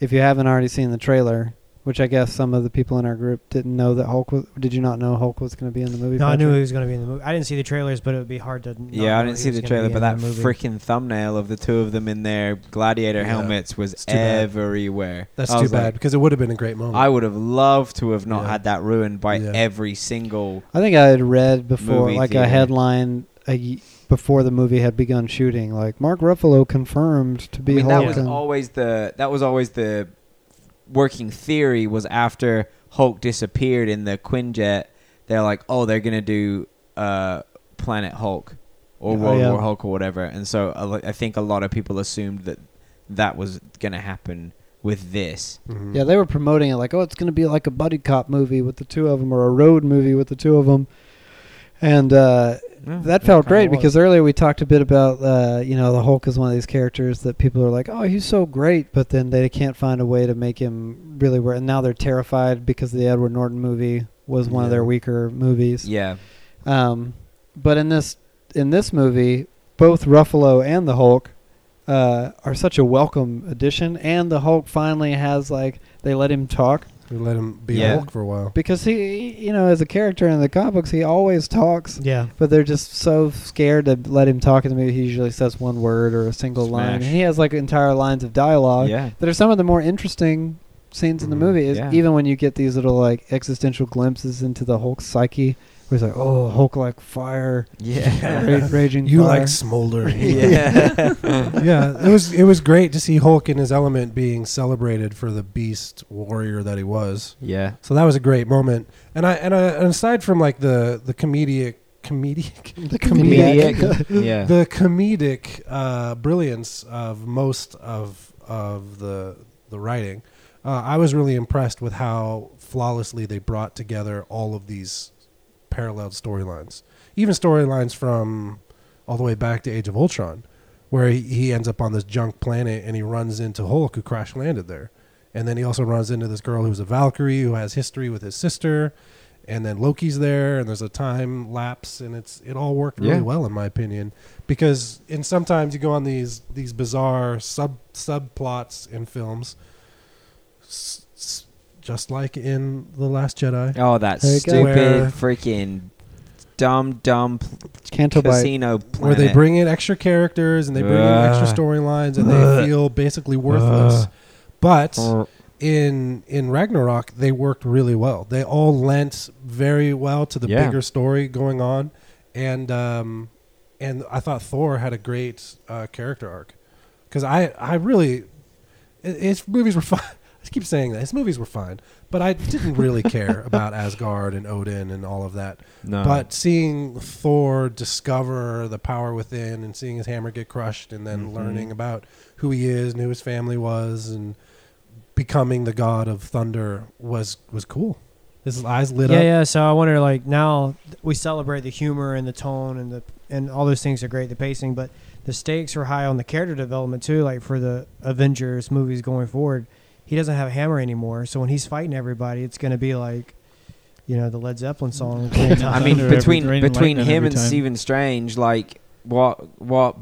if you haven't already seen the trailer, which I guess some of the people in our group didn't know that Hulk was. Did you not know Hulk was going to be in the movie? No, I knew he was going to be in the movie. I didn't see the trailers, but it would be hard to. not yeah, I didn't see the trailer, but that freaking thumbnail of the two of them in their gladiator Yeah. helmets was It's everywhere. That's too bad like, because it would have been a great moment. I would have loved to have not Yeah. had that ruined by Yeah. every single. I think I had read before, Movie like a headline a y- before the movie had begun shooting, like Mark Ruffalo confirmed to be. I be mean, Hulk. that was always the that was always the working theory was after Hulk disappeared in the Quinjet. They're like, oh, they're gonna do uh, Planet Hulk or Oh, World yeah. War Hulk or whatever, and so a I think a lot of people assumed that that was gonna happen with this. Mhm. Yeah, they were promoting it like, oh, it's going to be like a buddy cop movie with the two of them, or a road movie with the two of them, and uh, that felt great because earlier we talked a bit about, uh, you know, the Hulk is one of these characters that people are like, oh, he's so great, but then they can't find a way to make him really work, and now they're terrified because the Edward Norton movie was one of their weaker movies. Yeah, Um, but in this in this movie, both Ruffalo and the Hulk uh, are such a welcome addition, and the Hulk finally has like they let him talk We let him be Yeah. Hulk for a while. because he, you know, as a character in the comic books, he always talks, Yeah. but they're just so scared to let him talk in the movie. He usually says one word or a single line, and he has like entire lines of dialogue yeah. that are some of the more interesting scenes in the Mhm. movie. Is Yeah. even when you get these little like existential glimpses into the Hulk psyche, where he's like, "Oh, Hulk like fire." Yeah. Ra- raging You fire. like smoldering. yeah. yeah, it was it was great to see Hulk in his element being celebrated for the beast warrior that he was. yeah. So that was a great moment. And I and, I, and aside from like the the comedic comedic the Comedic. comedic. Yeah. the comedic uh, brilliance of most of of the the writing, uh, I was really impressed with how flawlessly they brought together all of these parallel storylines, even storylines from all the way back to Age of Ultron, where he, he ends up on this junk planet and he runs into Hulk who crash landed there, and then he also runs into this girl who's a Valkyrie who has history with his sister. And then Loki's there, and there's a time lapse, and it's it all worked really Yeah. well in my opinion because in sometimes you go on these these bizarre sub subplots in films, s- just like in the Last Jedi. Oh, that There you go. stupid freaking dumb, dumb pl- Canto Bight. casino planet. Where they bring in extra characters and they bring in extra Ugh. storylines and they feel basically worthless. But Ugh. in in Ragnarok, they worked really well. They all lent very well to the Yeah. bigger story going on, and um, and I thought Thor had a great uh, character arc because I I really i- his movies were fine. Keep saying that his movies were fine, but I didn't really care about Asgard and Odin and all of that. no. But seeing Thor discover the power within and seeing his hammer get crushed and then Mhm. learning about who he is and who his family was and becoming the god of thunder was was cool. His eyes lit yeah, up. Yeah, yeah. So I wonder, like, now we celebrate the humor and the tone and the and all those things are great, the pacing, but the stakes are high on the character development too. Like for the Avengers movies going forward, he doesn't have a hammer anymore. So when he's fighting everybody, it's going to be like, you know, the Led Zeppelin song. I mean, between between him and time. Stephen Strange, like what what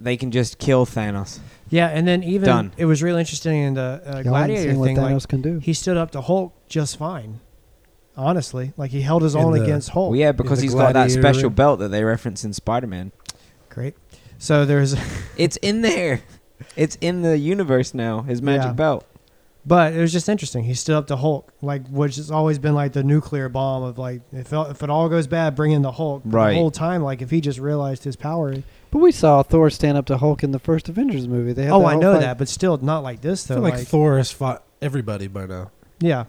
they can just kill Thanos. yeah, and then even Done. it was really interesting in the uh, Gladiator seen what thing. Like Thanos can do. he stood up to Hulk just fine. Honestly, like he held his In own the- against Hulk. Well, yeah, because the he's got that special belt that they reference in Spider Man. Great. So there's It's in there. It's in the universe now. His magic Yeah. belt. But it was just interesting. He stood up to Hulk, like which has always been like the nuclear bomb of like if it, if it all goes bad, bring in the Hulk. But Right. The whole time, like if he just realized his power. But we saw Thor stand up to Hulk in the first Avengers movie. They had Oh, that I whole know fight. that, but still not like this I though. feel like, like Thor has fought everybody by now. yeah,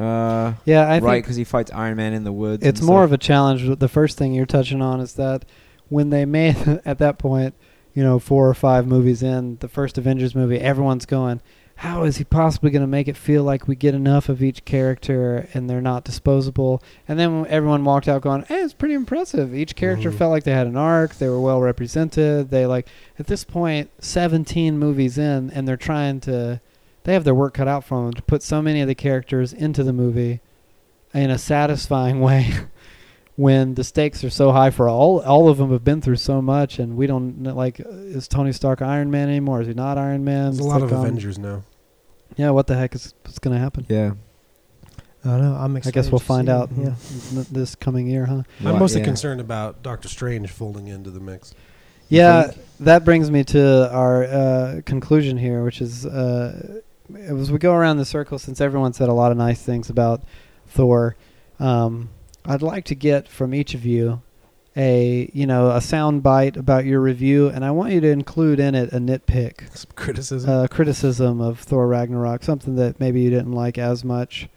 Uh, Yeah, I right, think because he fights Iron Man in the woods. it's more of a challenge. The first thing you're touching on is that when they made at that point, you know, four or five movies in the first Avengers movie, everyone's going, how is he possibly going to make it feel like we get enough of each character and they're not disposable? And then everyone walked out going, "Hey, it's pretty impressive. Each character Mhm. felt like they had an arc. They were well represented. They like at this point, 17 movies in, and they're trying to, they have their work cut out for them to put so many of the characters into the movie in a satisfying way." When the stakes are so high for all, all of them have been through so much, and we don't like. Is Tony Stark Iron Man anymore? Is he not Iron Man? There's a lot like, of um, Avengers now. Yeah, what the heck is what's going to happen? Yeah. I don't know. I'm I guess we'll find out. Yeah. this coming year, huh? I'm What- mostly yeah. concerned about Doctor Strange folding into the mix. Yeah, that brings me to our uh, conclusion here, which is uh, as we go around the circle, since everyone said a lot of nice things about Thor, um, I'd like to get from each of you a you know a sound bite about your review, and I want you to include in it a nitpick, Some criticism. uh, criticism of Thor Ragnarok, something that maybe you didn't like as much.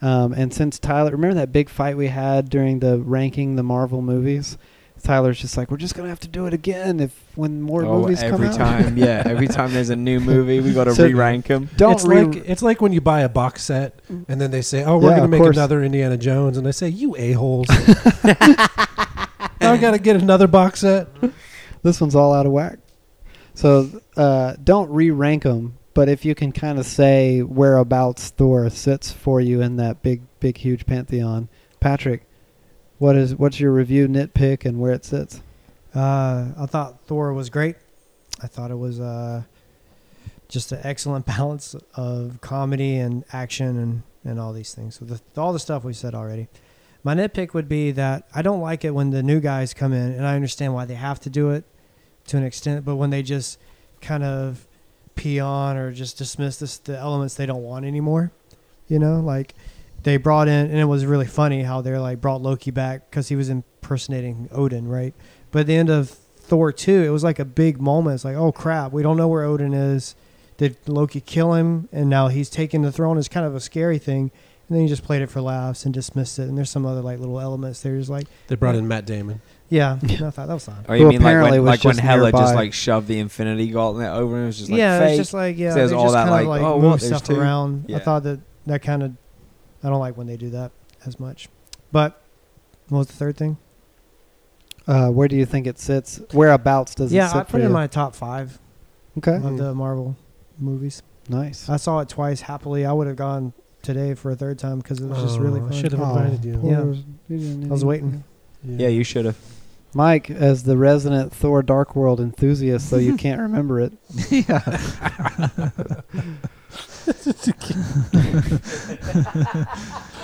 Um, and since Tyler, remember that big fight we had during the ranking the Marvel movies? Tyler's just like, we're just gonna have to do it again if when more oh, movies come out. every time, yeah. Every time there's a new movie, we got to So- re-rank them. Don't it's re- like it's like when you buy a box set and then they say, "Oh, we're Yeah, gonna make course. another Indiana Jones," and they say, "You a holes." I got to get another box set. this one's all out of whack. So uh, don't re-rank them, but if you can kind of say whereabouts Thor sits for you in that big, big, huge pantheon, Patrick, what is what's your review nitpick and where it sits? Uh, I thought Thor was great. I thought it was uh, just an excellent balance of comedy and action and, and all these things. So the, all the stuff we said already. My nitpick would be that I don't like it when the new guys come in, and I understand why they have to do it to an extent, but when they just kind of pee on or just dismiss this, the elements they don't want anymore, you know, like they brought in, and it was really funny how they're like brought Loki back because he was impersonating Odin, right? But at the end of Thor 2, it was like a big moment. It's like, oh crap, we don't know where Odin is. Did Loki kill him? And now he's taking the throne. It's kind of a scary thing. And then he just played it for laughs and dismissed it. And there's some other like little elements there. Just like, They brought in Matt Damon. yeah, no, I thought that was fine. Oh, you Who mean like apparently when, was like when just Hela just like shoved the Infinity Gauntlet over him? It was just like yeah, fake. it's just like yeah, Says they all just that, kind of like, like oh, move what, stuff two? around. I thought that that kind of I don't like when they do that as much. But what was the third thing? Uh, where do you think it sits? Whereabouts does yeah, it sit I for put it you? in my top five okay, of the Marvel movies. nice. I saw it twice happily. I would have gone today for a third time because it was just really Oh, I fun. should have Oh, invited you. poor- Yeah. I was waiting. yeah, you should have. Mike, as the resident Thor Dark World enthusiast, though you can't remember it.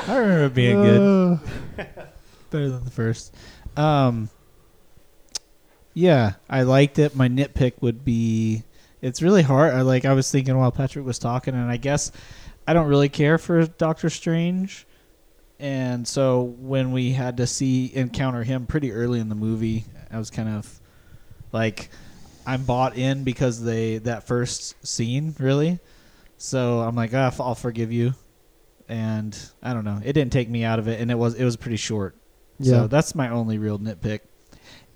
I remember it being good. Better than the first. Um, yeah, I liked it. My nitpick would be it's really hard. I like I was thinking while Patrick was talking, and I guess I don't really care for Doctor Strange. And so when we had to see encounter him pretty early in the movie, I was kind of like I'm bought in because they that first scene really. So I'm like, ah, I'll forgive you and I don't know. It didn't take me out of it, and it was it was pretty short. Yeah. So that's my only real nitpick.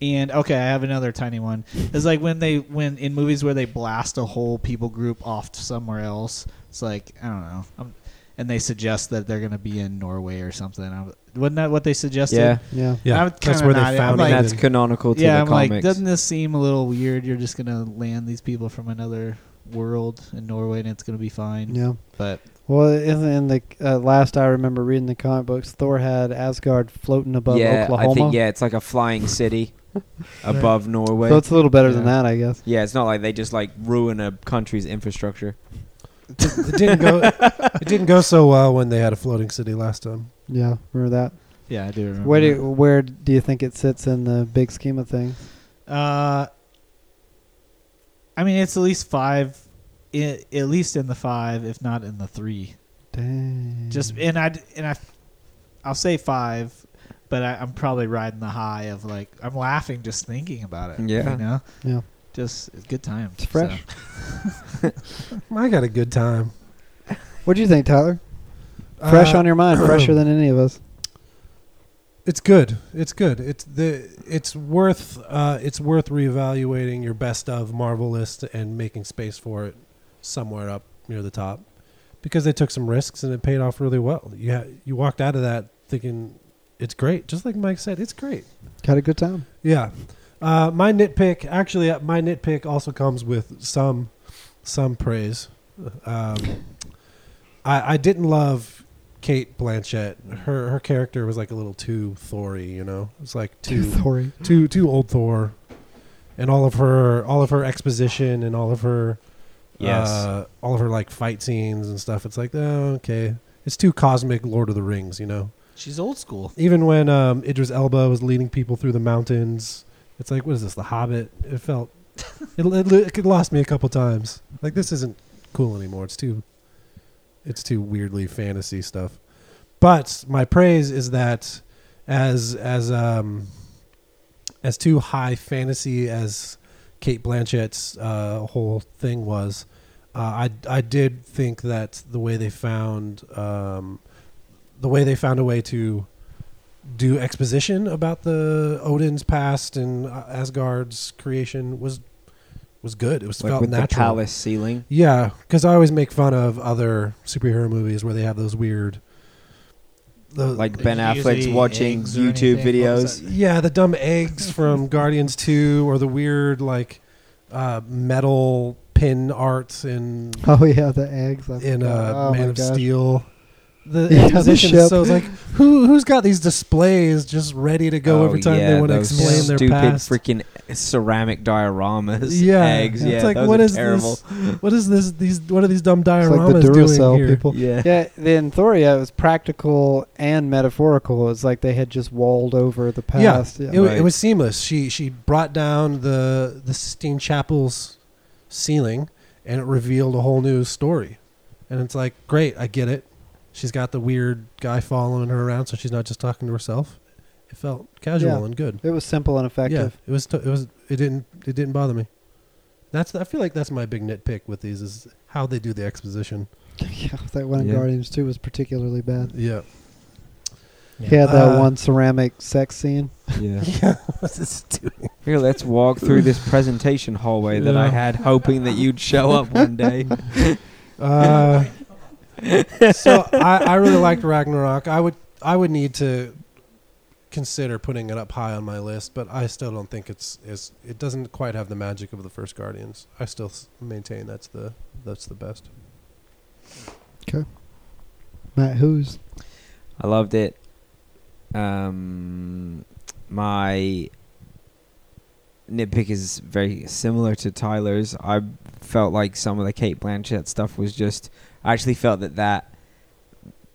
And okay, I have another tiny one. It's like when they when in movies where they blast a whole people group off to somewhere else. It's like I don't know. I'm, and they suggest that they're gonna be in Norway or something. I, wasn't that what they suggested? Yeah, Yeah. Yeah, that's where they not- found like- it. that's canonical to yeah, the I'm comics. like, doesn't this seem a little weird? You're just gonna land these people from another world in Norway, and it's gonna be fine. Yeah. But Well, in, in the uh, last I remember reading the comic books, Thor had Asgard floating above yeah, Oklahoma. I think yeah, it's like a flying city above Norway. So it's a little better than that, I guess. yeah, it's not like they just like ruin a country's infrastructure. it didn't go. It didn't go so well when they had a floating city last time. Yeah, remember that. yeah, I do remember. Where that. do where do you think it sits in the big scheme of things? Uh, I mean, it's at least five, i at least in the five, if not in the three. Dang. Just and I and I, I'll say five, but I, I'm probably riding the high of like I'm laughing just thinking about it. Yeah. you know, yeah, just it's good time. it's fresh. I got a good time. What do you think, Tyler? Fresh Uh, on your mind, fresher than any of us. It's good. It's good. It's the. It's worth. Uh, it's worth reevaluating your best of Marvel list and making space for it somewhere up. near the top because they took some risks and it paid off really well. You ha- you walked out of that thinking it's great, just like Mike said, it's great. Had a good time. Yeah. Uh, my nitpick, actually, uh, my nitpick also comes with some some praise. Um, I I didn't love Cate Blanchett. Her her character was like a little too Thory, you know. It's like Too too Thor. too too old Thor, and all of her all of her exposition and all of her Yes. uh, all of her like fight scenes and stuff. It's like oh, okay, it's too cosmic Lord of the Rings, you know. She's old school. Even when um, Idris Elba was leading people through the mountains, it's like, what is this, The Hobbit? It felt, it, it, it lost me a couple times. Like this isn't cool anymore. It's too, it's too weirdly fantasy stuff. But my praise is that, as as um, as too high fantasy as Cate Blanchett's uh, whole thing was, uh, I I did think that the way they found um, the way they found a way to do exposition about the Odin's past and uh, Asgard's creation was was good. It was like felt with natural. the palace ceiling. Yeah, because I always make fun of other superhero movies where they have those weird, the, Like Ben Usually Affleck's watching YouTube anything. What was videos. yeah, the dumb eggs from Guardians Two, or the weird like uh, metal pin arts in Oh yeah, the eggs. I in forgot. uh, oh Man of gosh. Steel. The Yeah, the exposition so it's like who who's got these displays just ready to go Oh, every time yeah, they want to explain their past? stupid freaking ceramic dioramas. Yeah, eggs. it's Yeah, like, those what are is terrible. this? What is this? These what are these dumb It's like dioramas the doing Duracell here? people. Yeah. Yeah, then Thoria was practical and metaphorical. It's like they had just walled over the Yeah, past. It, wa- it was seamless. She she brought down the the Sistine Chapel's ceiling, and it revealed a whole new story. And it's like, great, I get it. She's got the weird guy following her around, so she's not just talking to herself. It felt casual Yeah. and good. It was simple and effective. Yeah, it was. T- it was. It didn't. It didn't bother me. That's. I feel like that's my big nitpick with these is how they do the exposition. Yeah, that one in Yeah. Guardians 2 was particularly bad. Yeah. He had that Uh, one ceramic sex scene. Yeah. Yeah. What's this doing? Here, let's walk through this presentation hallway that I Yeah. had, hoping that you'd show up one day. Uh, so I, I really liked Ragnarok. I would I would need to consider putting it up high on my list, but I still don't think it's is it doesn't quite have the magic of the first Guardians. I still maintain that's the that's the best. Okay, Matt, who's? I loved it. Um, my nitpick is very similar to Tyler's. I felt like some of the Cate Blanchett stuff was just. I actually felt that that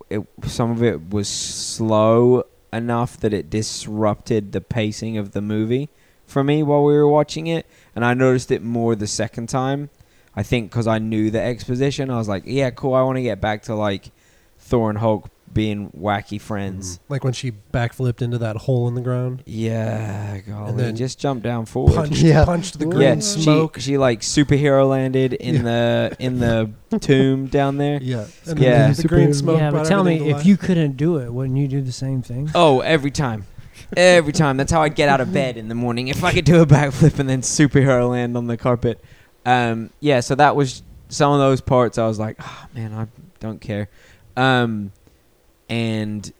it some of it was slow enough that it disrupted the pacing of the movie for me while we were watching it, and I noticed it more the second time. I think because I knew the exposition, I was like, "Yeah, cool. I want to get back to like Thor and Hulk being wacky friends." Like when she backflipped into that hole in the ground, Yeah, golly, then just jumped down forward. punched Yeah. punched the Yeah, green yeah, smoke. she she like superhero landed in the in the tomb down there. yeah, and Yeah. then the green smoke. yeah, but tell me, if you couldn't do it, wouldn't you do the same thing? Oh, every time. Every time. That's how I get out of bed in the morning. If I could do a backflip and then superhero land on the carpet. Um, yeah, so that was some of those parts I was like, oh, man, I don't care. Um, and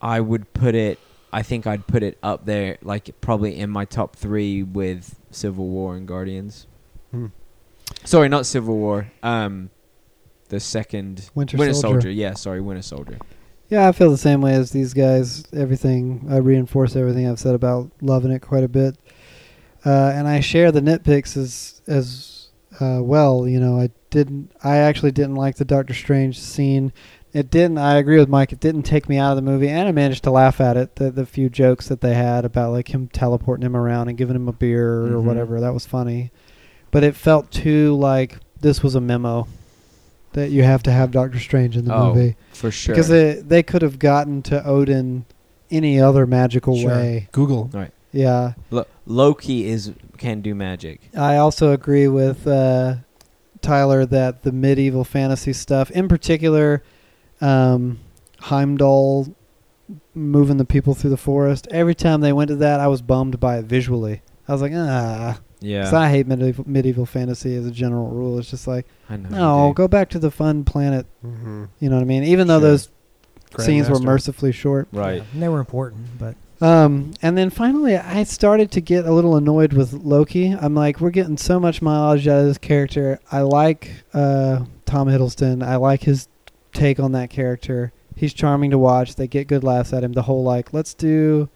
I would put it, I think I'd put it up there, like probably in my top three with Civil War and Guardians. Hmm. Sorry, not Civil War. Um, the second Winter Soldier. Soldier. Yeah, sorry, Winter Soldier. Yeah, I feel the same way as these guys. Everything I reinforce everything I've said about loving it quite a bit, uh, and I share the nitpicks as as uh, well. You know, I didn't. I actually didn't like the Doctor Strange scene. It didn't. I agree with Mike. It didn't take me out of the movie, and I managed to laugh at it. The the few jokes that they had about like him teleporting him around and giving him a beer or Mhm. whatever that was funny, but it felt too like this was a memo that you have to have Doctor Strange in the Oh, movie. For sure. Because they they could have gotten to Odin any other magical Sure. way. Google. Right. Yeah. Lo- Loki is can do magic. I also agree with uh, Tyler that the medieval fantasy stuff, in particular, um, Heimdall moving the people through the forest. Every time they went to that, I was bummed by it visually. I was like, ah, Yeah. 'Cause I hate medieval, medieval fantasy as a general rule. It's just like, I know. you no, go back to the fun planet. Mm-hmm. You know what I mean? Even though Sure. those scenes were mercifully short. Right. Yeah, they were important, but Um, and then finally, I started to get a little annoyed with Loki. I'm like, we're getting so much mileage out of this character. I like uh, Tom Hiddleston. I like his take on that character. He's charming to watch. They get good laughs at him. The whole like, let's do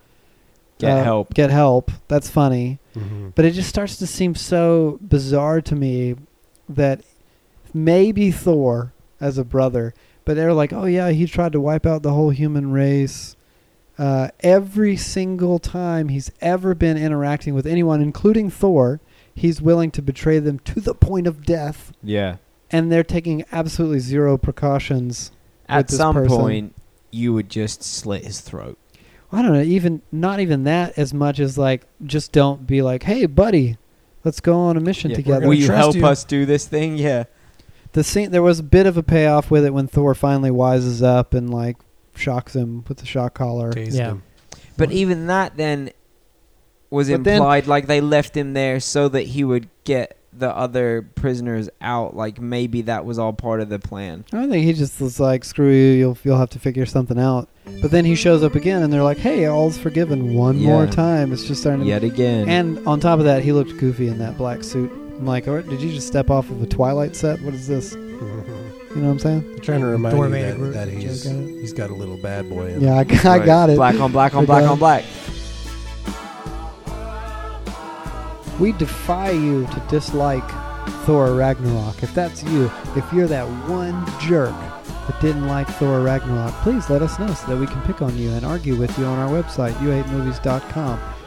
Get uh, help. Get help. That's funny. Mhm. But it just starts to seem so bizarre to me that maybe Thor as a brother, but they're like, oh yeah, he tried to wipe out the whole human race. Uh, every single time he's ever been interacting with anyone, including Thor, he's willing to betray them to the point of death, Yeah. And they're taking absolutely zero precautions. At this some person. point, you would just slit his throat. I don't know, even not even that as much as like just don't be like, hey buddy, let's go on a mission Yeah. together. gonna Will you help you. us do this thing? Yeah. the scene there was a bit of a payoff with it when Thor finally wises up and like shocks him with the shock collar. Tased Yeah. him. But even that then was But then- implied like they left him there so that he would get the other prisoners out. Like maybe that was all part of the plan. I think he just was like, "Screw you, you'll you'll have to figure something out." But then he shows up again, and they're like, "Hey, all's forgiven one more time." It's just starting. to Yet again. And on top of that, he looked goofy in that black suit. I'm like, "Oh, did you just step off of a Twilight set? What is this?" You know what I'm saying? I'm trying to remind Thor you that, that he's, joke out of it. he's got a little bad boy in Yeah, I, him. I Right. got it. Black on black on black on black. We defy you to dislike Thor Ragnarok. If that's you, if you're that one jerk that didn't like Thor Ragnarok, please let us know so that we can pick on you and argue with you on our website, u8movies.com.